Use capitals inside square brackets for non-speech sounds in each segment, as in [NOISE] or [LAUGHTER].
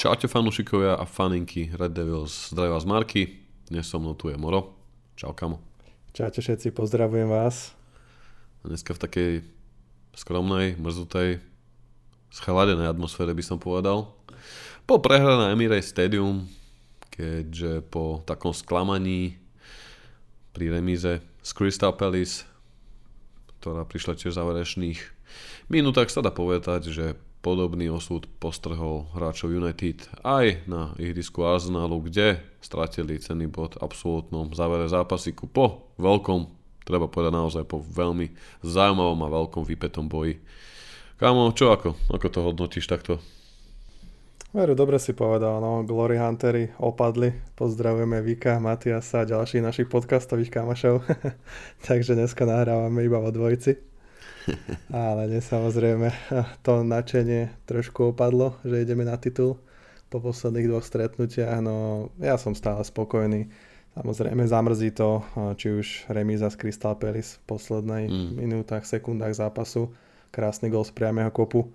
Čaute fanúšikovia a faninky Red Devils, zdraví vás Marky, dnes so mnou tu je Moro. Čau kamo. Čaute všetci, pozdravujem vás. Dneska v takej skromnej, mrzutej, schladenej atmosfére by som povedal. Po prehre na Emirates Stadium, keďže po takom sklamaní pri remíze z Crystal Palace, ktorá prišla tiež v záverečných minútach, sa dá povedať, že podobný osud postrhol hráčov United aj na ihrisku Arsenalu, kde stratili cený bod v absolútnom závere zápasíku po veľkom, treba povedať naozaj po veľmi zaujímavom a veľkom vypetom boji. Kámo, čo ako? Ako to hodnotíš takto? Veru, dobre si povedal, no, Glory Huntery opadli, pozdravujeme Vika, Matiasa a ďalších našich podcastových kamošov, [LAUGHS] takže dneska nahrávame iba o dvojici. Ale dnes samozrejme to nadšenie trošku opadlo, že ideme na titul po posledných dvoch stretnutiach. No ja som stále spokojný. Samozrejme zamrzí to, či už remíza z Crystal Palace v poslednej mm. minútach, sekundách zápasu. Krásny gol z priamého kopu.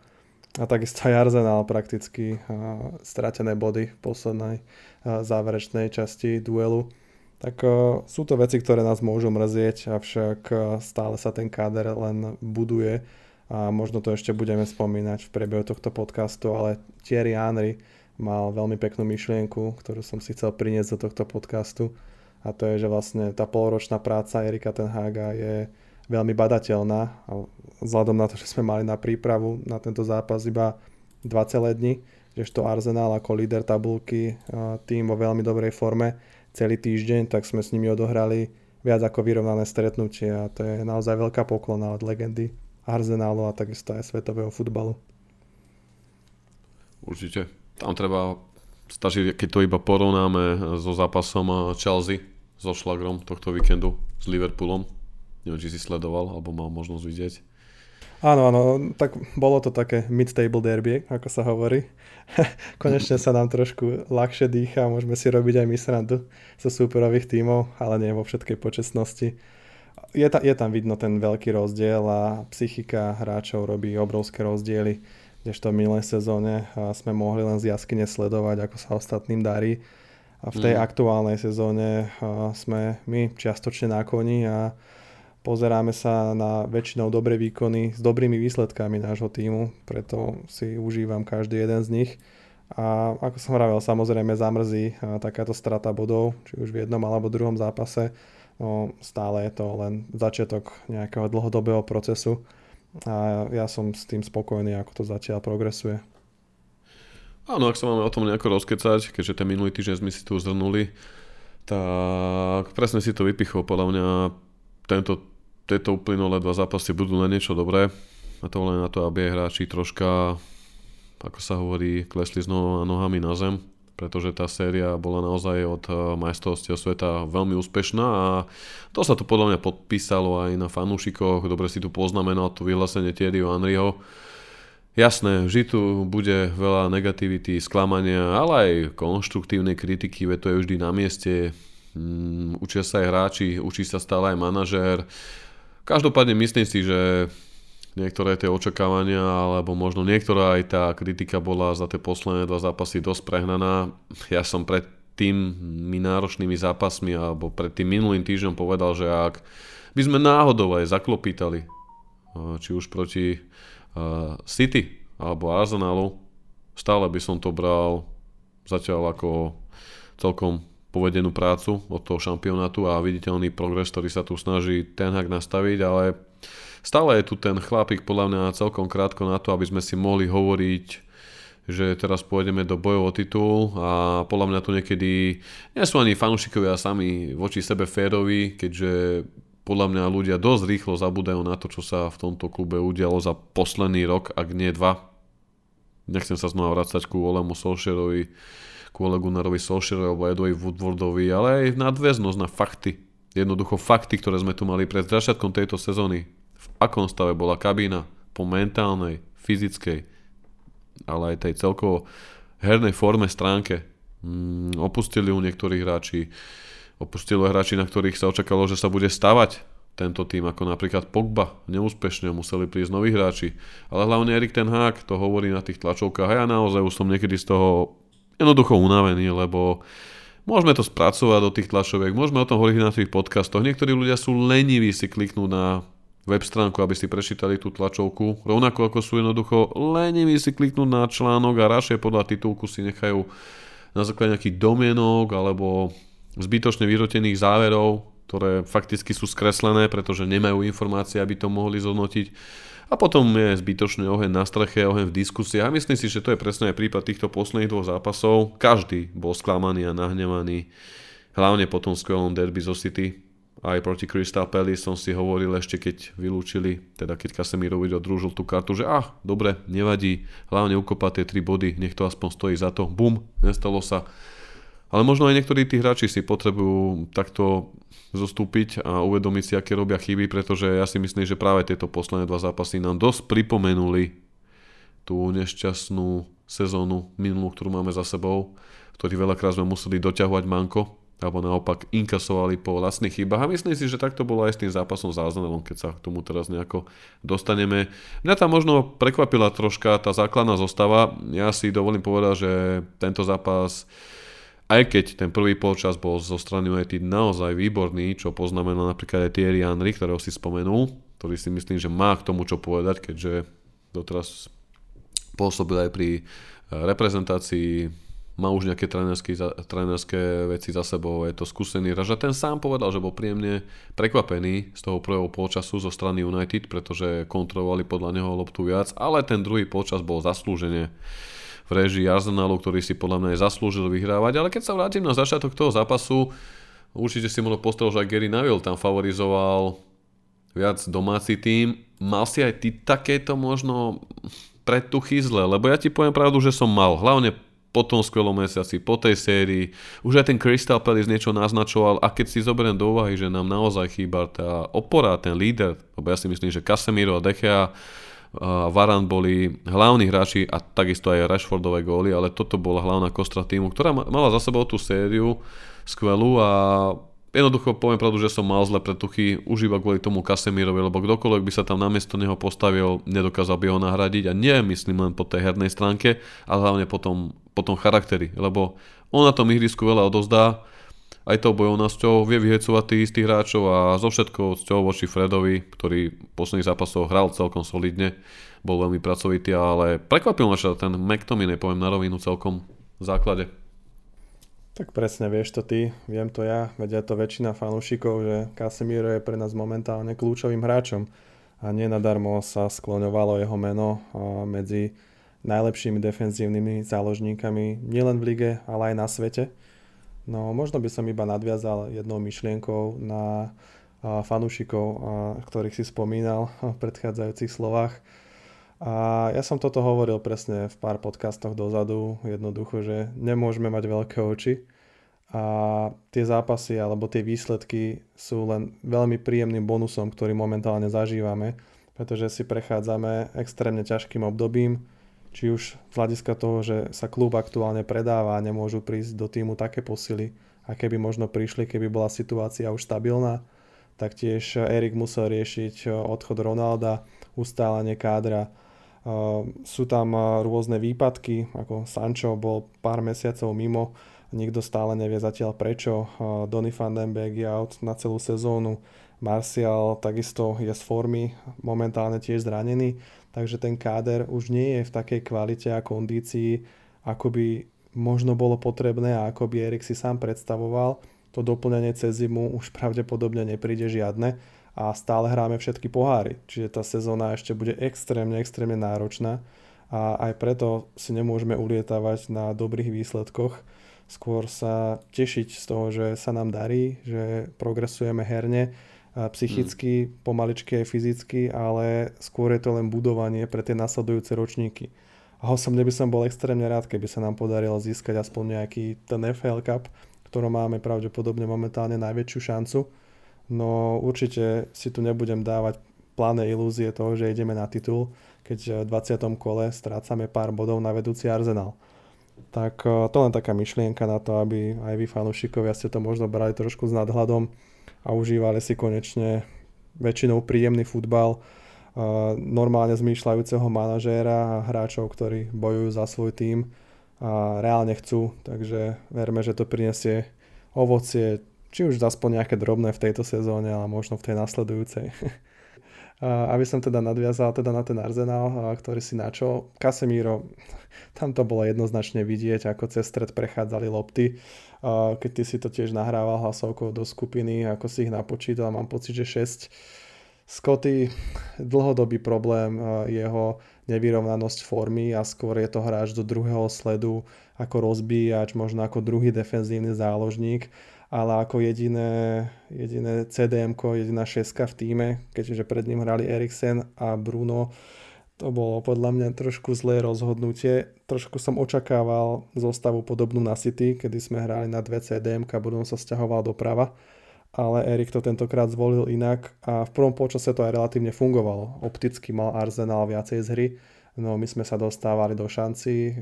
A takisto aj Arsenal prakticky stratené body v poslednej záverečnej časti duelu tak uh, sú to veci, ktoré nás môžu mrzieť, avšak uh, stále sa ten káder len buduje. A možno to ešte budeme spomínať v priebehu tohto podcastu, ale Thierry Henry mal veľmi peknú myšlienku, ktorú som si chcel priniesť do tohto podcastu. A to je, že vlastne tá polročná práca Erika Tenhaga je veľmi badateľná. A vzhľadom na to, že sme mali na prípravu na tento zápas iba 2 celé dni, kdežto Arsenal ako líder tabulky, tým vo veľmi dobrej forme, celý týždeň, tak sme s nimi odohrali viac ako vyrovnané stretnutie a to je naozaj veľká poklona od legendy Arsenálu a takisto aj svetového futbalu. Určite. Tam treba stačí, keď to iba porovnáme so zápasom Chelsea so šlagrom tohto víkendu s Liverpoolom. Neviem, či si sledoval, alebo mal možnosť vidieť. Áno, áno, tak bolo to také mid-table derby, ako sa hovorí. [LAUGHS] Konečne sa nám trošku ľahšie dýcha, môžeme si robiť aj my srandu zo súperových tímov, ale nie vo všetkej počestnosti. Je, ta, je tam vidno ten veľký rozdiel a psychika hráčov robí obrovské rozdiely, kdežto v minulej sezóne sme mohli len z jaskyne sledovať, ako sa ostatným darí. A v tej mm. aktuálnej sezóne sme my čiastočne na koni a pozeráme sa na väčšinou dobré výkony s dobrými výsledkami nášho týmu, preto si užívam každý jeden z nich. A ako som hovoril, samozrejme zamrzí takáto strata bodov, či už v jednom alebo druhom zápase. No, stále je to len začiatok nejakého dlhodobého procesu a ja som s tým spokojný, ako to zatiaľ progresuje. Áno, ak sa máme o tom nejako rozkecať, keďže ten minulý týždeň sme si tu zhrnuli, tak presne si to vypichol. Podľa mňa tento tieto uplynulé dva zápasy budú na niečo dobré. A to len na to, aby hráči troška, ako sa hovorí, klesli znova nohami na zem pretože tá séria bola naozaj od eh, majstrovstiev sveta veľmi úspešná a to sa tu podľa mňa podpísalo aj na fanúšikoch, dobre si tu poznamenal tu vyhlásenie Thierryho Henryho. Jasné, vždy tu bude veľa negativity, sklamania, ale aj konštruktívnej kritiky, veď to je vždy na mieste. Mm, učia sa aj hráči, učí sa stále aj manažér. Každopádne myslím si, že niektoré tie očakávania, alebo možno niektorá aj tá kritika bola za tie posledné dva zápasy dosť prehnaná. Ja som pred tými náročnými zápasmi alebo pred tým minulým týždňom povedal, že ak by sme náhodou aj zaklopítali, či už proti City alebo Arsenalu, stále by som to bral zatiaľ ako celkom povedenú prácu od toho šampionátu a viditeľný progres, ktorý sa tu snaží ten hak nastaviť, ale stále je tu ten chlapík podľa mňa celkom krátko na to, aby sme si mohli hovoriť, že teraz pôjdeme do bojov o titul a podľa mňa tu niekedy nie sú ani fanúšikovia sami voči sebe férovi, keďže podľa mňa ľudia dosť rýchlo zabúdajú na to, čo sa v tomto klube udialo za posledný rok, ak nie dva. Nechcem sa znova vrácať ku Olemu Solšerovi, kvôli Gunnarovi Solskjaerovi alebo Edovi Woodwardovi, ale aj nadväznosť na fakty. Jednoducho fakty, ktoré sme tu mali pred začiatkom tejto sezóny. V akom stave bola kabína po mentálnej, fyzickej, ale aj tej celkovo hernej forme stránke. Mm, opustili u niektorých hráči, opustili hráči, na ktorých sa očakalo, že sa bude stavať tento tým, ako napríklad Pogba, neúspešne museli prísť noví hráči. Ale hlavne Erik ten Hák to hovorí na tých tlačovkách a ja naozaj už som niekedy z toho jednoducho unavení, lebo môžeme to spracovať do tých tlačoviek, môžeme o tom hovoriť na tých podcastoch. Niektorí ľudia sú leniví si kliknúť na web stránku, aby si prečítali tú tlačovku, rovnako ako sú jednoducho leniví si kliknúť na článok a radšej podľa titulku si nechajú na základe nejakých domienok alebo zbytočne vyrotených záverov, ktoré fakticky sú skreslené, pretože nemajú informácie, aby to mohli zhodnotiť. A potom je zbytočný oheň na streche, oheň v diskusii. A myslím si, že to je presne aj prípad týchto posledných dvoch zápasov. Každý bol sklamaný a nahnevaný. Hlavne po tom skvelom derby zo City, aj proti Crystal Palace som si hovoril ešte keď vylúčili, teda keď Casemiro videl druhú žltú kartu, že ah, dobre, nevadí, hlavne ukopať tie 3 body, nech to aspoň stojí za to. Bum, nestalo sa. Ale možno aj niektorí tí hráči si potrebujú takto zostúpiť a uvedomiť si, aké robia chyby, pretože ja si myslím, že práve tieto posledné dva zápasy nám dosť pripomenuli tú nešťastnú sezónu minulú, ktorú máme za sebou, ktorý veľakrát sme museli doťahovať manko alebo naopak inkasovali po vlastných chybách a myslím si, že takto bolo aj s tým zápasom Arsenalom, keď sa k tomu teraz nejako dostaneme. Mňa tam možno prekvapila troška tá základná zostava. Ja si dovolím povedať, že tento zápas aj keď ten prvý polčas bol zo strany United naozaj výborný, čo poznamenal napríklad aj Thierry Henry, ktorého si spomenul, ktorý si myslím, že má k tomu čo povedať, keďže doteraz pôsobil aj pri reprezentácii má už nejaké trénerské veci za sebou, je to skúsený hráč a ten sám povedal, že bol príjemne prekvapený z toho prvého polčasu zo strany United, pretože kontrolovali podľa neho loptu viac, ale ten druhý polčas bol zaslúžene v režii Arsenalu, ktorý si podľa mňa zaslúžil vyhrávať, ale keď sa vrátim na začiatok toho zápasu, určite si možno postrel, že aj Gary Neville tam favorizoval viac domáci tým. Mal si aj ty takéto možno predtuchy zle, lebo ja ti poviem pravdu, že som mal, hlavne po tom skvelom mesiaci, po tej sérii. Už aj ten Crystal Palace niečo naznačoval a keď si zoberiem do úvahy, že nám naozaj chýba tá opora, ten líder, lebo ja si myslím, že Casemiro a Dechea Varan boli hlavní hráči a takisto aj Rashfordové góly, ale toto bola hlavná kostra týmu, ktorá mala za sebou tú sériu skvelú a Jednoducho poviem pravdu, že som mal zle pretuchy už iba kvôli tomu Kasemirovi, lebo kdokoľvek by sa tam namiesto neho postavil, nedokázal by ho nahradiť a nie myslím len po tej hernej stránke, ale hlavne po tom, po tom charakteri, lebo on na tom ihrisku veľa odozdá, aj tou bojovnosťou vie vyhecovať tých istých hráčov a zo všetkou cťou voči Fredovi, ktorý v posledných zápasoch hral celkom solidne, bol veľmi pracovitý, ale prekvapil ma, že ten McTominay, poviem na rovinu celkom v základe. Tak presne, vieš to ty, viem to ja, vedia to väčšina fanúšikov, že Casemiro je pre nás momentálne kľúčovým hráčom a nenadarmo sa skloňovalo jeho meno medzi najlepšími defenzívnymi záložníkami nielen v lige, ale aj na svete. No možno by som iba nadviazal jednou myšlienkou na fanúšikov, ktorých si spomínal [LAUGHS] v predchádzajúcich slovách. A ja som toto hovoril presne v pár podcastoch dozadu, jednoducho, že nemôžeme mať veľké oči. A tie zápasy alebo tie výsledky sú len veľmi príjemným bonusom, ktorý momentálne zažívame, pretože si prechádzame extrémne ťažkým obdobím, či už z hľadiska toho, že sa klub aktuálne predáva a nemôžu prísť do týmu také posily, aké by možno prišli, keby bola situácia už stabilná. Taktiež Erik musel riešiť odchod Ronalda, ustálenie kádra, sú tam rôzne výpadky, ako Sancho bol pár mesiacov mimo, nikto stále nevie zatiaľ prečo. Donny van den Beek je out na celú sezónu, Martial takisto je z formy, momentálne tiež zranený, takže ten káder už nie je v takej kvalite a kondícii, ako by možno bolo potrebné a ako by Erik si sám predstavoval. To doplňanie cez zimu už pravdepodobne nepríde žiadne a stále hráme všetky poháry. Čiže tá sezóna ešte bude extrémne, extrémne náročná a aj preto si nemôžeme ulietavať na dobrých výsledkoch. Skôr sa tešiť z toho, že sa nám darí, že progresujeme herne, psychicky, mm. pomaličky aj fyzicky, ale skôr je to len budovanie pre tie nasledujúce ročníky. A osobne by som bol extrémne rád, keby sa nám podarilo získať aspoň nejaký ten FL Cup, ktorom máme pravdepodobne momentálne najväčšiu šancu No určite si tu nebudem dávať pláne ilúzie toho, že ideme na titul, keď v 20. kole strácame pár bodov na vedúci Arsenal. Tak eh, to len taká myšlienka na to, aby aj vy fanúšikovia ste to možno brali trošku s nadhľadom a užívali si konečne väčšinou príjemný futbal, normálne zmýšľajúceho manažéra a hráčov, ktorí bojujú za svoj tím a reálne chcú, takže verme, že to prinesie ovocie, či už aspoň nejaké drobné v tejto sezóne, ale možno v tej nasledujúcej. [LAUGHS] aby som teda nadviazal teda na ten Arsenal, ktorý si načol. Casemiro, [LAUGHS] tam to bolo jednoznačne vidieť, ako cez stred prechádzali lopty. Keď ty si to tiež nahrával hlasovkou do skupiny, ako si ich napočítal, mám pocit, že 6. Scotty, dlhodobý problém, jeho nevyrovnanosť formy a skôr je to hráč do druhého sledu ako rozbíjač, možno ako druhý defenzívny záložník ale ako jediné, jediné CDM, jediná šeska v týme, keďže pred ním hrali Eriksen a Bruno, to bolo podľa mňa trošku zlé rozhodnutie. Trošku som očakával zostavu podobnú na City, kedy sme hrali na dve CDM, Bruno sa stiahoval doprava, ale Erik to tentokrát zvolil inak a v prvom počase to aj relatívne fungovalo. Opticky mal Arsenal viacej z hry, no my sme sa dostávali do šanci,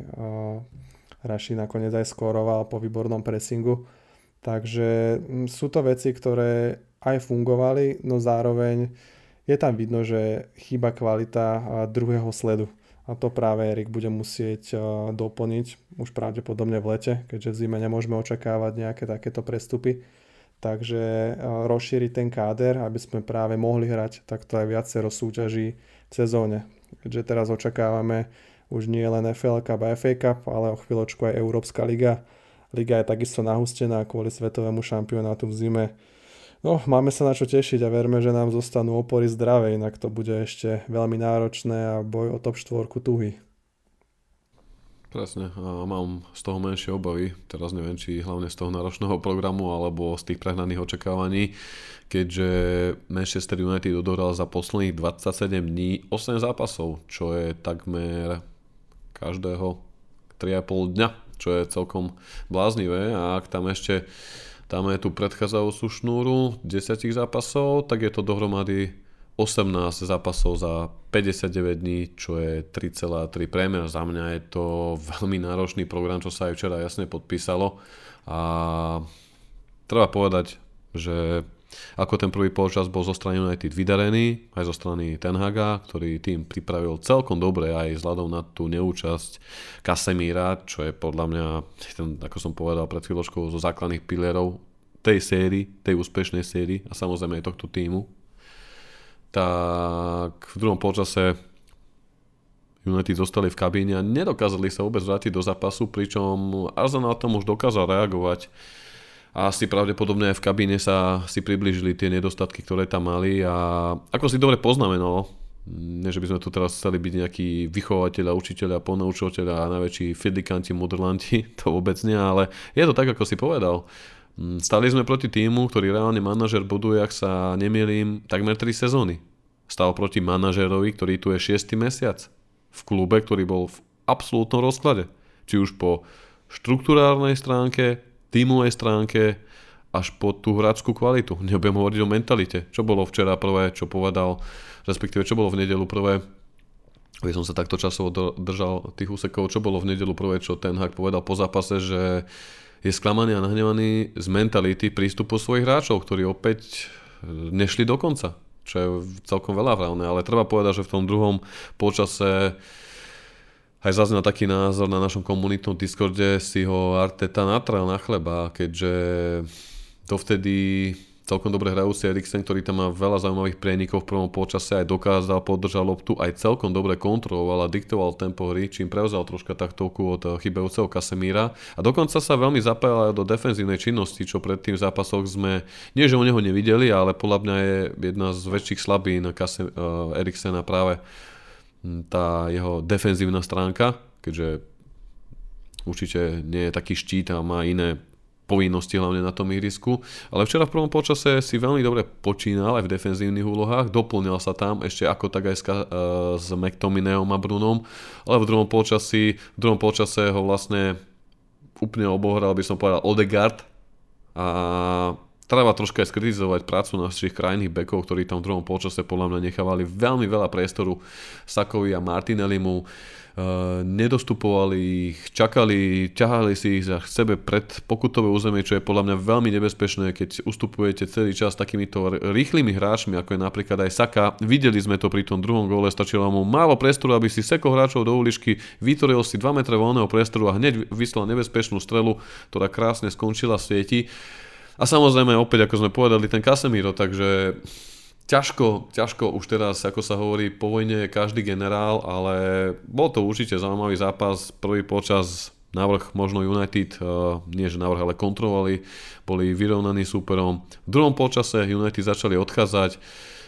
Raši nakoniec aj skóroval po výbornom pressingu Takže mm, sú to veci, ktoré aj fungovali, no zároveň je tam vidno, že chýba kvalita druhého sledu. A to práve Erik bude musieť doplniť už pravdepodobne v lete, keďže v zime nemôžeme očakávať nejaké takéto prestupy. Takže rozšíriť ten káder, aby sme práve mohli hrať takto aj viacero súťaží v sezóne. Keďže teraz očakávame už nie len FL Cup a FA Cup, ale o chvíľočku aj Európska liga Liga je takisto nahustená kvôli svetovému šampionátu v zime. No, máme sa na čo tešiť a verme, že nám zostanú opory zdravé, inak to bude ešte veľmi náročné a boj o top 4 tuhý. Presne, mám z toho menšie obavy, teraz neviem, či hlavne z toho náročného programu alebo z tých prehnaných očakávaní, keďže Manchester United odohral za posledných 27 dní 8 zápasov, čo je takmer každého 3,5 dňa čo je celkom bláznivé a ak tam ešte dáme tú predchádzajúcu šnúru 10 zápasov, tak je to dohromady 18 zápasov za 59 dní, čo je 3,3 priemer. Za mňa je to veľmi náročný program, čo sa aj včera jasne podpísalo a treba povedať, že ako ten prvý polčas bol zo strany United vydarený, aj zo strany Tenhaga, ktorý tým pripravil celkom dobre aj vzhľadom na tú neúčasť Casemíra, čo je podľa mňa, ten, ako som povedal pred chvíľočkou, zo základných pilierov tej sérii, tej úspešnej sérii a samozrejme aj tohto týmu. Tak v druhom polčase United zostali v kabíne a nedokázali sa vôbec vrátiť do zápasu, pričom Arsenal tam už dokázal reagovať a asi pravdepodobne aj v kabíne sa si približili tie nedostatky, ktoré tam mali a ako si dobre poznamenalo, nie že by sme tu teraz chceli byť nejakí vychovateľa, učiteľa, ponaučovateľa a najväčší fidikanti, modrlanti, [LAUGHS] to vôbec nie, ale je to tak, ako si povedal. Mm, stali sme proti týmu, ktorý reálne manažer buduje, ak sa nemýlim, takmer 3 sezóny. Stal proti manažerovi, ktorý tu je 6. mesiac. V klube, ktorý bol v absolútnom rozklade. Či už po štruktúrálnej stránke, tímovej stránke až po tú hráčskú kvalitu. [LAUGHS] Nebudem hovoriť o mentalite. Čo bolo včera prvé, čo povedal, respektíve čo bolo v nedelu prvé, aby som sa takto časovo držal tých úsekov, čo bolo v nedelu prvé, čo ten Hak povedal po zápase, že je sklamaný a nahnevaný z mentality prístupu svojich hráčov, ktorí opäť nešli do konca, čo je celkom veľa vravné, ale treba povedať, že v tom druhom počase aj zaznel taký názor na našom komunitnom Discorde, si ho Arteta natrel na chleba, keďže dovtedy celkom dobre si Eriksen, ktorý tam má veľa zaujímavých prienikov v prvom počase, aj dokázal, podržal loptu, aj celkom dobre kontroloval a diktoval tempo hry, čím prevzal troška taktovku od chybajúceho Kasemíra. A dokonca sa veľmi zapájal aj do defenzívnej činnosti, čo pred tým zápasoch sme, nie že o neho nevideli, ale podľa mňa je jedna z väčších slabín Kase, uh, Eriksena práve tá jeho defenzívna stránka, keďže určite nie je taký štít a má iné povinnosti hlavne na tom ihrisku. Ale včera v prvom počase si veľmi dobre počínal aj v defenzívnych úlohách, doplňal sa tam ešte ako tak aj s, uh, s McTominayom a Brunom, ale v druhom počasi, v druhom počase ho vlastne úplne obohral, by som povedal, Odegaard. A treba troška aj skritizovať prácu našich krajných bekov, ktorí tam v druhom polčase podľa mňa nechávali veľmi veľa priestoru Sakovi a Martinellimu. E, nedostupovali ich, čakali, ťahali si ich za sebe pred pokutové územie, čo je podľa mňa veľmi nebezpečné, keď ustupujete celý čas takýmito rýchlymi hráčmi, ako je napríklad aj Saka. Videli sme to pri tom druhom góle, stačilo mu málo priestoru, aby si seko hráčov do uličky, vytvoril si 2 metre voľného priestoru a hneď vyslal nebezpečnú strelu, ktorá krásne skončila v sieti. A samozrejme, opäť ako sme povedali, ten Casemiro, takže ťažko, ťažko už teraz, ako sa hovorí, po vojne je každý generál, ale bol to určite zaujímavý zápas. Prvý počas návrh možno United, uh, nie že návrh, ale kontrolovali, boli vyrovnaní súperom. V druhom počase United začali odchádzať.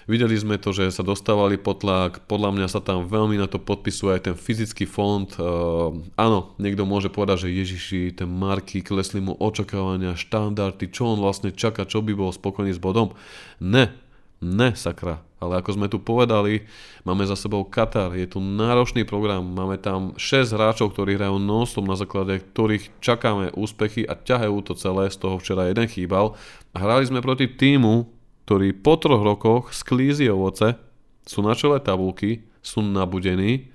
Videli sme to, že sa dostávali pod tlak, podľa mňa sa tam veľmi na to podpisuje aj ten fyzický fond. Uh, áno, niekto môže povedať, že Ježiši, ten Marky, klesli mu očakávania, štandardy, čo on vlastne čaká, čo by bol spokojný s bodom. Ne, ne, sakra. Ale ako sme tu povedali, máme za sebou Katar, je tu náročný program, máme tam 6 hráčov, ktorí hrajú non na základe ktorých čakáme úspechy a ťahajú to celé, z toho včera jeden chýbal. Hrali sme proti týmu, ktorí po troch rokoch sklízi ovoce, sú na čele tabulky, sú nabudení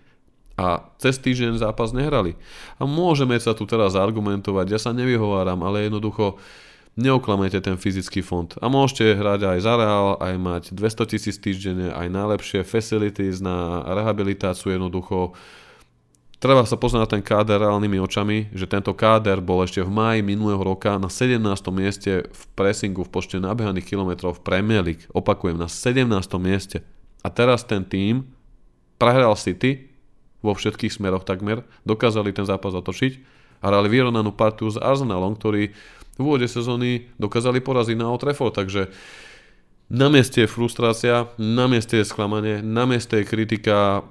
a cez týždeň zápas nehrali. A môžeme sa tu teraz argumentovať, ja sa nevyhováram, ale jednoducho neoklamete ten fyzický fond. A môžete hrať aj za Real, aj mať 200 tisíc týždenne, aj najlepšie facilities na rehabilitáciu jednoducho Treba sa pozrieť na ten káder reálnymi očami, že tento káder bol ešte v máji minulého roka na 17. mieste v pressingu v počte nabehaných kilometrov v Premier League. Opakujem, na 17. mieste. A teraz ten tým prehral City vo všetkých smeroch takmer, dokázali ten zápas otočiť a hrali vyrovnanú partiu s Arsenalom, ktorý v úvode sezóny dokázali poraziť na Old Trafford, takže na mieste je frustrácia, na mieste je sklamanie, na mieste je kritika,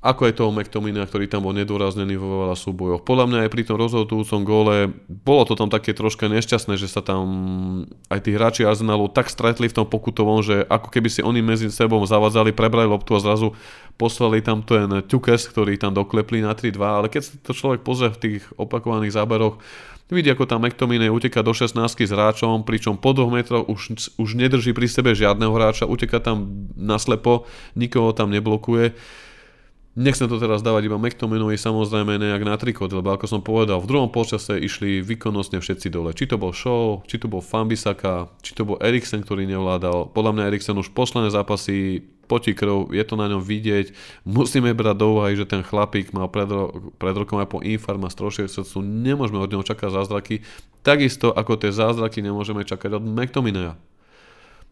ako je toho McTominay, ktorý tam bol nedôraznený vo veľa súbojoch. Podľa mňa aj pri tom rozhodujúcom góle bolo to tam také troška nešťastné, že sa tam aj tí hráči Arsenalu tak stretli v tom pokutovom, že ako keby si oni medzi sebou zavadzali, prebrali loptu a zrazu poslali tam ten ťukes, ktorý tam doklepli na 3-2, ale keď sa to človek pozrie v tých opakovaných záberoch, vidí ako tam McTominay uteka do 16 s hráčom, pričom po 2 metroch už, už nedrží pri sebe žiadneho hráča, uteka tam naslepo, nikoho tam neblokuje Nechcem to teraz dávať iba McTominovi samozrejme nejak na trikot, lebo ako som povedal, v druhom počase išli výkonnostne všetci dole. Či to bol Show, či to bol Fambisaka, či to bol Eriksen, ktorý nevládal. Podľa mňa Eriksen už posledné zápasy potí krv, je to na ňom vidieť. Musíme brať do úvahy, že ten chlapík mal pred, ro- pred rokom aj po infarm a strošie srdcu. Nemôžeme od neho čakať zázraky. Takisto ako tie zázraky nemôžeme čakať od McTominaya.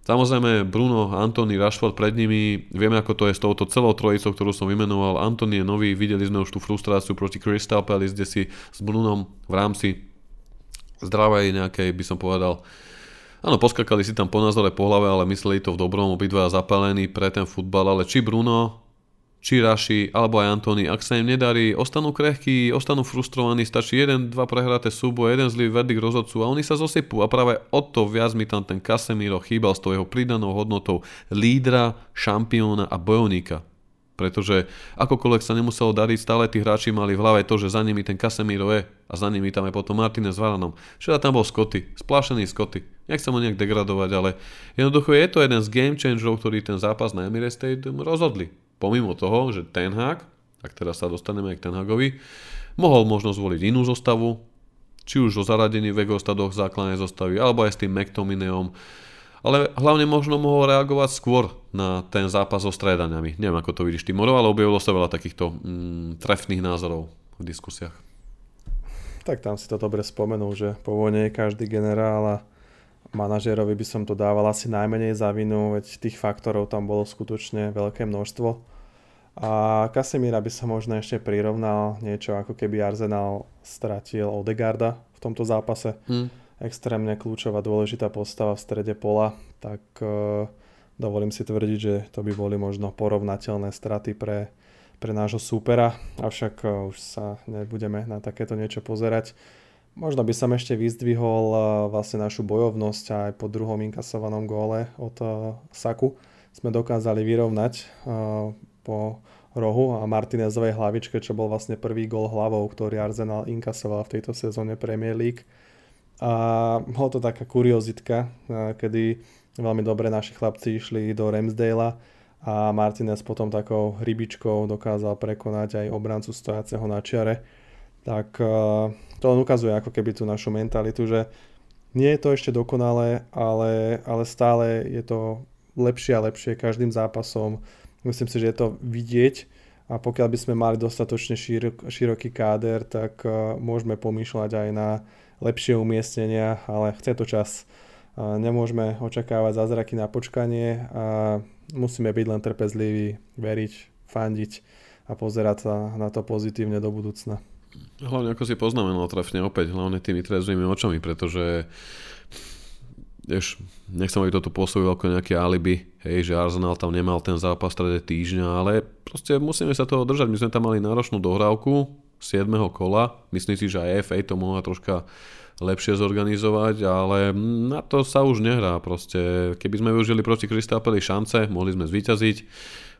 Samozrejme Bruno, Antony, Rashford pred nimi, vieme ako to je s touto celou trojicou, ktorú som vymenoval. Antony je nový, videli sme už tú frustráciu proti Crystal Palace, kde si s Brunom v rámci zdravej nejakej, by som povedal, Áno, poskakali si tam po názore po hlave, ale mysleli to v dobrom, obidva zapálení pre ten futbal, ale či Bruno, či Raši, alebo aj Antony, ak sa im nedarí, ostanú krehkí, ostanú frustrovaní, stačí jeden, dva prehraté súboje, jeden zlý verdikt rozhodcu a oni sa zosypú a práve o to viac mi tam ten Casemiro chýbal s tou jeho pridanou hodnotou lídra, šampióna a bojovníka. Pretože akokoľvek sa nemuselo dariť, stále tí hráči mali v hlave to, že za nimi ten Casemiro je a za nimi tam je potom Martinez s Varanom. Včera tam bol Scotty, splášený Scotty. Nechcem ho nejak degradovať, ale jednoducho je to jeden z game changerov, ktorý ten zápas na Emirates Stadium rozhodli pomimo toho, že Ten Hag, ak teraz sa dostaneme aj k Ten Hagovi, mohol možno zvoliť inú zostavu, či už o zaradení v Egostadoch základnej zostavy, alebo aj s tým McTominayom, ale hlavne možno mohol reagovať skôr na ten zápas so stredaniami. Neviem, ako to vidíš ty, Moro, ale objavilo sa veľa takýchto mm, trefných názorov v diskusiách. Tak tam si to dobre spomenul, že po vojne je každý generál a manažérovi by som to dával asi najmenej za vinu, veď tých faktorov tam bolo skutočne veľké množstvo. A Kasemíra by som možno ešte prirovnal niečo ako keby Arsenal stratil Odegarda v tomto zápase. Hmm. Extrémne kľúčová dôležitá postava v strede pola, tak uh, dovolím si tvrdiť, že to by boli možno porovnateľné straty pre, pre nášho súpera, avšak uh, už sa nebudeme na takéto niečo pozerať. Možno by som ešte vyzdvihol eh, vlastne našu bojovnosť aj po druhom inkasovanom góle od eh, Saku. Sme dokázali vyrovnať eh, po rohu a Martinezovej hlavičke, čo bol vlastne prvý gól hlavou, ktorý Arsenal inkasoval v tejto sezóne Premier League. a bolo to taká kuriozitka, kedy veľmi dobre naši chlapci išli do Ramsdale a Martinez potom takou rybičkou dokázal prekonať aj obrancu stojaceho na čiare. Tak to len ukazuje ako keby tú našu mentalitu, že nie je to ešte dokonalé, ale, ale stále je to lepšie a lepšie každým zápasom. Myslím si, že je to vidieť a pokiaľ by sme mali dostatočne širok, široký káder, tak uh, môžeme pomýšľať aj na lepšie umiestnenia, ale chce to čas. Uh, nemôžeme očakávať zázraky na počkanie a musíme byť len trpezliví, veriť, fandiť a pozerať sa na to pozitívne do budúcna. Hlavne ako si poznamenal trafne opäť, hlavne tými trezvými očami, pretože vieš, nechcem, aby toto pôsobil ako nejaké alibi, hej, že Arsenal tam nemal ten zápas strede týždňa, ale proste musíme sa toho držať. My sme tam mali náročnú dohrávku 7. kola, myslím si, že aj FA to mohla troška lepšie zorganizovať, ale na to sa už nehrá proste. Keby sme využili proti Kristápeli šance, mohli sme zvíťaziť.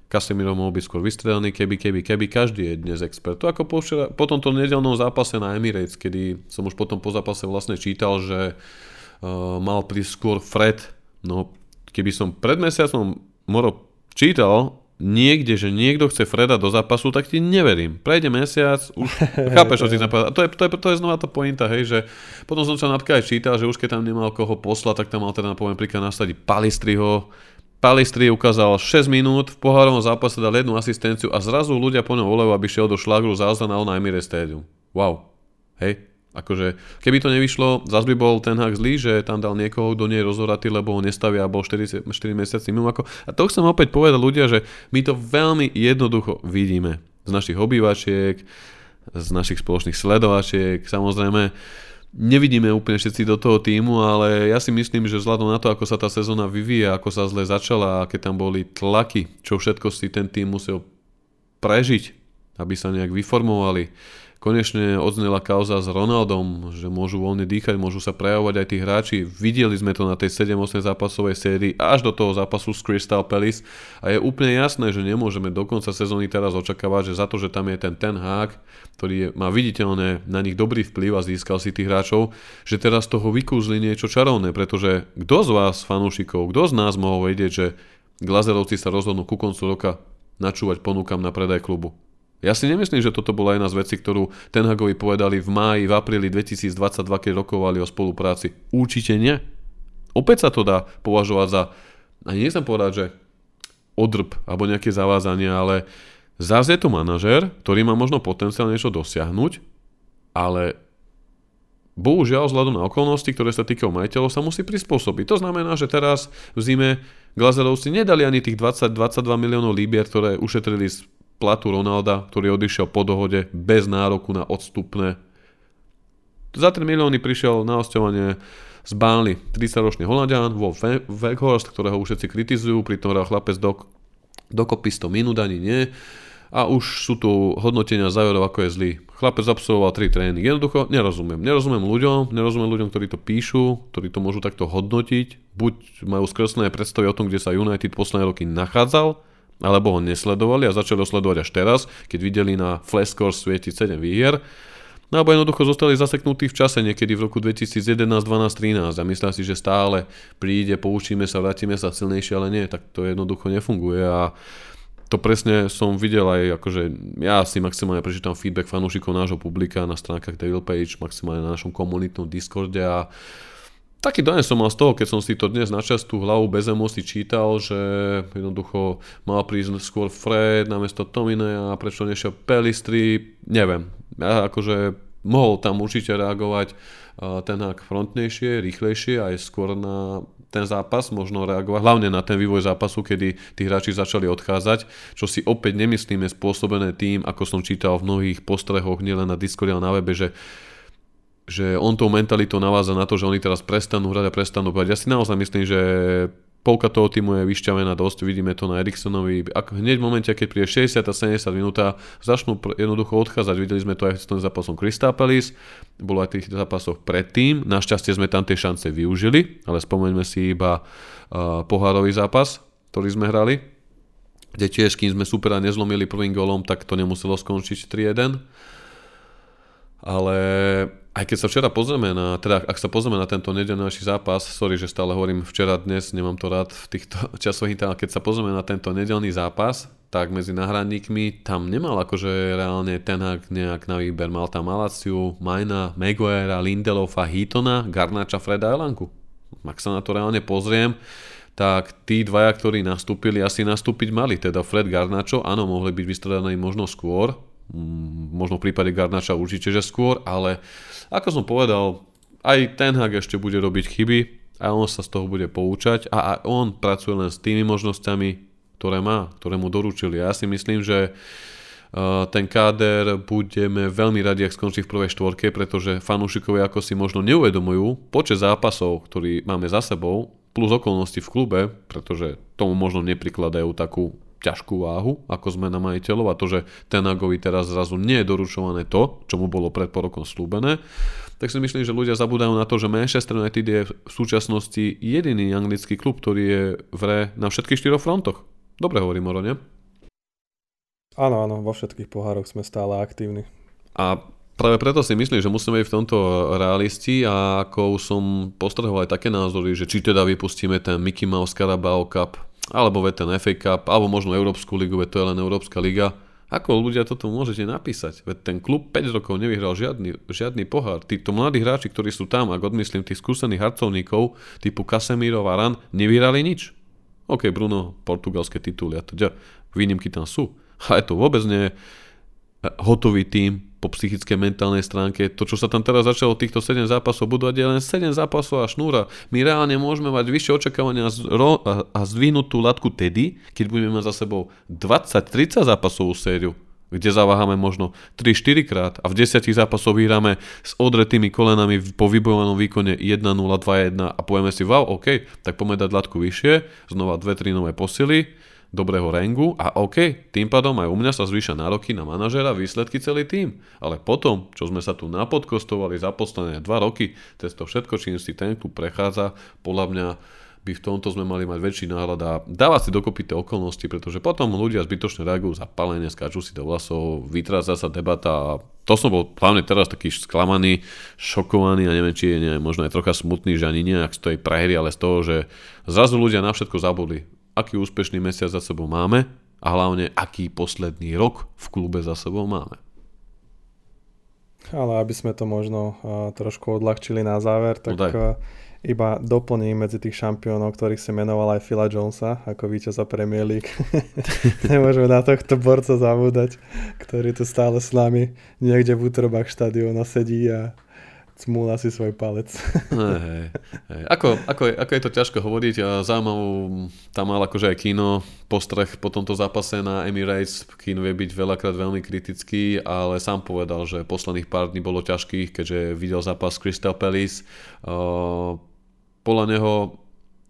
Casemiro mohol byť skôr vystrelený, keby, keby, keby, každý je dnes expert. To ako po, včera, po tomto nedelnom zápase na Emirates, kedy som už potom po zápase vlastne čítal, že uh, mal prísť skôr Fred. No, keby som pred mesiacom Moro čítal niekde, že niekto chce Freda do zápasu, tak ti neverím. Prejde mesiac, už [LAUGHS] chápeš, čo ti napadá. To je, to, je, to je znova tá pointa, hej, že potom som sa napríklad aj čítal, že už keď tam nemal koho poslať, tak tam mal teda poviem príklad nasadiť Palistriho. Palistri ukázal 6 minút, v pohárovom zápase dal jednu asistenciu a zrazu ľudia po ňom volajú, aby šiel do šlagru zázda na Emirates Stadium. Wow. Hej, Akože, keby to nevyšlo, zase by bol ten hak zlý, že tam dal niekoho, kto nie je rozhoratý, lebo ho nestavia a bol 4, 4 mesiaci mimo. Ako, a to chcem opäť povedať ľudia, že my to veľmi jednoducho vidíme z našich obývačiek, z našich spoločných sledovačiek, samozrejme, nevidíme úplne všetci do toho týmu, ale ja si myslím, že vzhľadom na to, ako sa tá sezóna vyvíja, ako sa zle začala, aké tam boli tlaky, čo všetko si ten tým musel prežiť, aby sa nejak vyformovali, konečne odznela kauza s Ronaldom, že môžu voľne dýchať, môžu sa prejavovať aj tí hráči. Videli sme to na tej 7-8 zápasovej sérii až do toho zápasu s Crystal Palace a je úplne jasné, že nemôžeme do konca sezóny teraz očakávať, že za to, že tam je ten ten hák, ktorý je, má viditeľné na nich dobrý vplyv a získal si tých hráčov, že teraz z toho vykúzli niečo čarovné, pretože kto z vás, fanúšikov, kto z nás mohol vedieť, že Glazerovci sa rozhodnú ku koncu roka načúvať ponúkam na predaj klubu. Ja si nemyslím, že toto bola jedna z vecí, ktorú Ten Hagovi povedali v máji, v apríli 2022, keď rokovali o spolupráci. Určite nie. Opäť sa to dá považovať za, ani nechcem povedať, že odrb alebo nejaké zavázanie, ale zase je to manažer, ktorý má možno potenciál niečo dosiahnuť, ale bohužiaľ vzhľadom na okolnosti, ktoré sa týkajú majiteľov, sa musí prispôsobiť. To znamená, že teraz v zime Glazerovci nedali ani tých 20-22 miliónov líbier, ktoré ušetrili z platu Ronalda, ktorý odišiel po dohode bez nároku na odstupné. Za 3 milióny prišiel na osťovanie z Bánly 30-ročný Holandian vo Weghorst, ktorého už všetci kritizujú, pritom hral chlapec do, dokopy 100 minút ani nie. A už sú tu hodnotenia záverov, ako je zlý. Chlapec absolvoval 3 tréningy. Jednoducho nerozumiem. Nerozumiem ľuďom, nerozumiem ľuďom, ktorí to píšu, ktorí to môžu takto hodnotiť. Buď majú skreslené predstavy o tom, kde sa United posledné roky nachádzal, alebo ho nesledovali a začali ho sledovať až teraz, keď videli na Flashcore svietiť 7 výhier, No alebo jednoducho zostali zaseknutí v čase niekedy v roku 2011, 12, 13 a myslia si, že stále príde, poučíme sa, vrátime sa silnejšie, ale nie, tak to jednoducho nefunguje. A to presne som videl aj, akože ja si maximálne prečítam feedback fanúšikov nášho publika na stránkach Devil Page, maximálne na našom komunitnom Discorde a taký dojem som mal z toho, keď som si to dnes načas tú hlavu bez emócií čítal, že jednoducho mal prísť skôr Fred namiesto Tomine a prečo nešiel Pelistri, neviem. Ja akože mohol tam určite reagovať ten hák frontnejšie, rýchlejšie aj skôr na ten zápas, možno reagovať, hlavne na ten vývoj zápasu, kedy tí hráči začali odchádzať, čo si opäť nemyslíme spôsobené tým, ako som čítal v mnohých postrehoch, nielen na Discord, ale na webe, že že on tou mentalitou naváza na to, že oni teraz prestanú hrať a prestanú hrať. Ja si naozaj myslím, že polka toho týmu je vyšťavená dosť, vidíme to na Eriksonovi. Ak hneď v momente, keď príde 60 a 70 minúta, začnú jednoducho odchádzať. Videli sme to aj s tým zápasom Palace, bolo aj tých zápasoch predtým. Našťastie sme tam tie šance využili, ale spomeňme si iba uh, pohárový zápas, ktorý sme hrali, kde tiež, kým sme supera nezlomili prvým golom, tak to nemuselo skončiť 3-1. Ale aj keď sa včera pozrieme na, teda ak sa pozrieme na tento nedelný zápas, sorry, že stále hovorím včera, dnes, nemám to rád v týchto [LAUGHS] časových, ale keď sa pozrieme na tento nedelný zápas, tak medzi nahradníkmi tam nemal akože reálne ten nejak na výber. Mal tam Malaciu, Majna, Maguirea, Lindelofa, Heatona, Garnača, Freda Elanku. Ak sa na to reálne pozriem, tak tí dvaja, ktorí nastúpili, asi nastúpiť mali. Teda Fred Garnačo, áno, mohli byť vystredaní možno skôr, možno v prípade Garnača určite, že skôr, ale ako som povedal, aj ten Hag ešte bude robiť chyby a on sa z toho bude poučať a, a on pracuje len s tými možnosťami, ktoré má, ktoré mu doručili. Ja si myslím, že ten káder budeme veľmi radi, ak skončí v prvej štvorke, pretože fanúšikovia ako si možno neuvedomujú počet zápasov, ktorý máme za sebou, plus okolnosti v klube, pretože tomu možno neprikladajú takú ťažkú váhu, ako sme na majiteľov a to, že Tenagovi teraz zrazu nie je doručované to, čo mu bolo pred porokom slúbené, tak si myslím, že ľudia zabúdajú na to, že Manchester United je v súčasnosti jediný anglický klub, ktorý je v re na všetkých štyroch frontoch. Dobre hovorím, Moro, nie? Áno, áno, vo všetkých pohároch sme stále aktívni. A Práve preto si myslím, že musíme byť v tomto realisti a ako som postrhol aj také názory, že či teda vypustíme ten Mickey Mouse Carabao Cup, alebo ten FA Cup, alebo možno Európsku ligu, veď to je len Európska liga. Ako ľudia toto môžete napísať? Veď ten klub 5 rokov nevyhral žiadny, žiadny pohár. Títo mladí hráči, ktorí sú tam, ak odmyslím tých skúsených harcovníkov typu Casemiro a Ran, nevyhrali nič. OK, Bruno, portugalské tituly a teda výnimky tam sú. Ale to vôbec nie je hotový tým, po psychickej mentálnej stránke. To, čo sa tam teraz začalo, týchto 7 zápasov, budú je len 7 zápasov a šnúra. My reálne môžeme mať vyššie očakávania a zdvihnutú latku tedy, keď budeme mať za sebou 20-30 zápasovú sériu kde zaváhame možno 3-4 krát a v 10 zápasoch vyhráme s odretými kolenami po vybojovanom výkone 1-0, 2-1 a povieme si, wow, OK, tak poďme dať latku vyššie, znova 2-3 nové posily, dobrého rangu a OK, tým pádom aj u mňa sa zvýša nároky na manažera, výsledky celý tým. Ale potom, čo sme sa tu napodkostovali za posledné 2 roky, cez to všetko, čím si ten klub prechádza, podľa mňa by v tomto sme mali mať väčší náhľad a dávať si dokopy tie okolnosti, pretože potom ľudia zbytočne reagujú zapálenie, skáču si do vlasov, vytráca sa debata a to som bol hlavne teraz taký sklamaný, šokovaný a neviem, či je neviem, možno aj trocha smutný, že ani nejak z tej prehry, ale z toho, že zrazu ľudia na všetko zabudli aký úspešný mesiac za sebou máme a hlavne aký posledný rok v klube za sebou máme. Ale aby sme to možno uh, trošku odľahčili na záver, tak uh, iba doplním medzi tých šampiónov, ktorých si menoval aj Phila Jonesa ako víťaza Premier League. [LAUGHS] Nemôžeme na tohto borca zabúdať, ktorý tu stále s nami niekde v útrobách štadióna sedí a cmúla si svoj palec. hej, hej. Ako, ako, je, ako je to ťažko hovoriť, a zaujímavú tam mal akože aj kino postreh po tomto zápase na Emirates. Kino vie byť veľakrát veľmi kritický, ale sám povedal, že posledných pár dní bolo ťažkých, keďže videl zápas Crystal Palace. Uh, podľa neho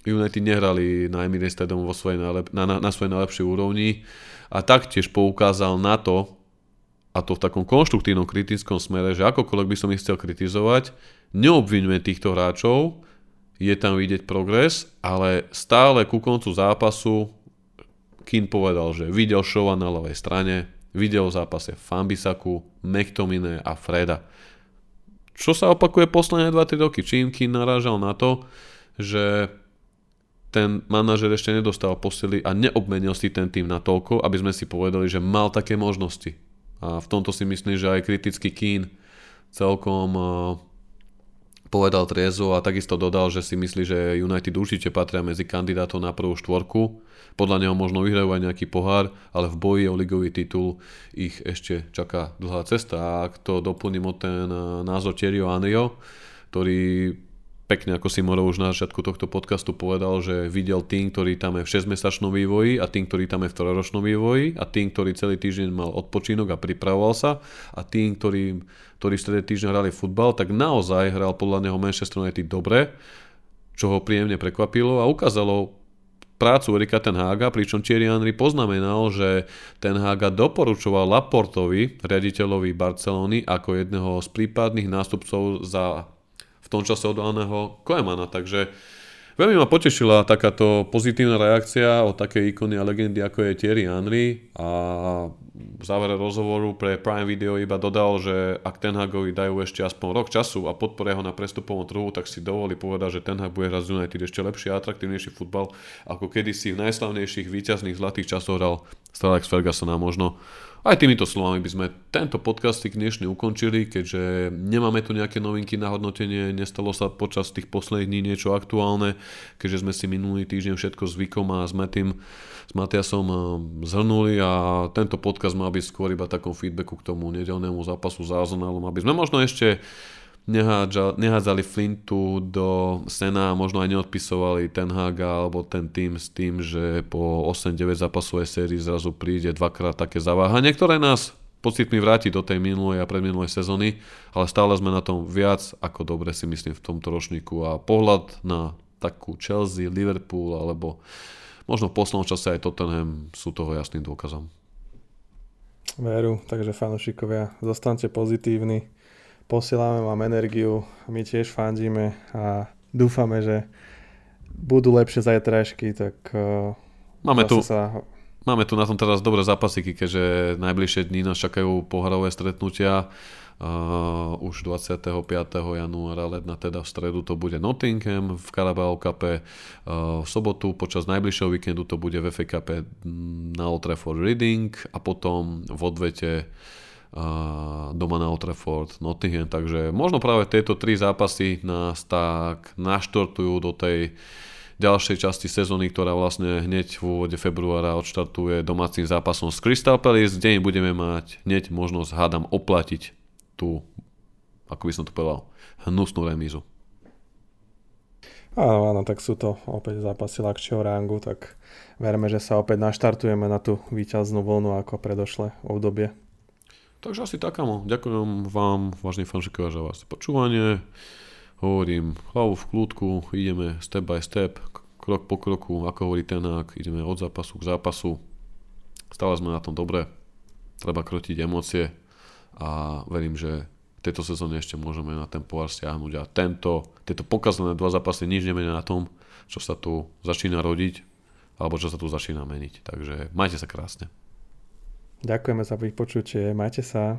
United nehrali na Emirates Stadium vo svojej najlep- na, na, na svojej najlepšej úrovni a taktiež poukázal na to, a to v takom konštruktívnom kritickom smere, že akokoľvek by som ich chcel kritizovať, neobvinujem týchto hráčov, je tam vidieť progres, ale stále ku koncu zápasu Kin povedal, že videl Šova na ľavej strane, videl v zápase Fambisaku, McTominay a Freda. Čo sa opakuje posledné 2-3 roky? Čím Kin narážal na to, že ten manažer ešte nedostal posily a neobmenil si ten tým na toľko, aby sme si povedali, že mal také možnosti. A v tomto si myslím, že aj kritický Kín celkom eh, povedal triezo a takisto dodal, že si myslí, že United určite patria medzi kandidátov na prvú štvorku. Podľa neho možno vyhrajú aj nejaký pohár, ale v boji o ligový titul ich ešte čaká dlhá cesta. A ak to doplním o ten eh, názor Thierry Anrio, ktorý pekne, ako si Moro už na začiatku tohto podcastu povedal, že videl tým, ktorý tam je v 6-mesačnom vývoji a tým, ktorý tam je v 3-ročnom vývoji a tým, ktorý celý týždeň mal odpočinok a pripravoval sa a tým, ktorý, ktorý v strede týždňa hrali futbal, tak naozaj hral podľa neho Manchester United dobre, čo ho príjemne prekvapilo a ukázalo prácu Erika Ten Haga, pričom Thierry Henry poznamenal, že Ten Haga doporučoval Laportovi, riaditeľovi Barcelony, ako jedného z prípadných nástupcov za v tom čase odvolaného Koemana, takže Veľmi ma potešila takáto pozitívna reakcia od takej ikony a legendy ako je Thierry Henry. A v závere rozhovoru pre Prime Video iba dodal, že ak Ten Hagovi dajú ešte aspoň rok času a podporia ho na prestupovom trhu, tak si dovolí povedať, že Ten Hag bude hrať z United ešte lepší a atraktívnejší futbal, ako kedysi v najslavnejších víťazných zlatých časoch hral Alex Ferguson možno aj týmito slovami by sme tento podcastik dnešný ukončili, keďže nemáme tu nejaké novinky na hodnotenie, nestalo sa počas tých posledných dní niečo aktuálne, keďže sme si minulý týždeň všetko s Vikom a s Matým, s Matiasom eh, zhrnuli a tento podcast má byť skôr iba takom feedbacku k tomu nedelnému zápasu s Arsenalom, aby sme možno ešte nehádzali Flintu do Sena a možno aj neodpisovali ten Haga alebo ten tým s tým, že po 8-9 zápasovej sérii zrazu príde dvakrát také zaváhanie, ktoré nás pocitmi vráti do tej minulej a predminulej sezóny, ale stále sme na tom viac ako dobre si myslím v tomto ročníku. A pohľad na takú Chelsea, Liverpool alebo možno v poslednom čase aj Tottenham sú toho jasným dôkazom. Veru, takže fanúšikovia, zostaňte pozitívni posielame vám energiu, my tiež fandíme a dúfame, že budú lepšie zajtrajšky, tak uh, máme tu, sa... máme tu na tom teraz dobré zápasiky, keďže najbližšie dní nás čakajú poharové stretnutia. Uh, už 25. januára ledna, teda v stredu to bude Nottingham v Carabao Cup, uh, v sobotu počas najbližšieho víkendu to bude v FA Cup na Old Trafford Reading a potom v odvete doma na Old Trafford, Nottingham, takže možno práve tieto tri zápasy nás tak naštortujú do tej ďalšej časti sezóny, ktorá vlastne hneď v úvode februára odštartuje domácim zápasom s Crystal Palace, kde im budeme mať hneď možnosť, hádam, oplatiť tú, ako by som to povedal, hnusnú remízu. Áno, áno, tak sú to opäť zápasy ľahšieho rangu, tak verme, že sa opäť naštartujeme na tú výťaznú vlnu ako predošlé obdobie. Takže asi takamo. Ďakujem vám, vážne fanšikovia, za vás počúvanie. Hovorím hlavu v kľúdku, ideme step by step, krok po kroku, ako hovorí tenák, ideme od zápasu k zápasu. Stále sme na tom dobre, treba krotiť emócie a verím, že v tejto sezóne ešte môžeme na ten pohár stiahnuť a tento, tieto pokazané dva zápasy nič nemenia na tom, čo sa tu začína rodiť alebo čo sa tu začína meniť. Takže majte sa krásne. Ďakujeme za vypočutie, majte sa.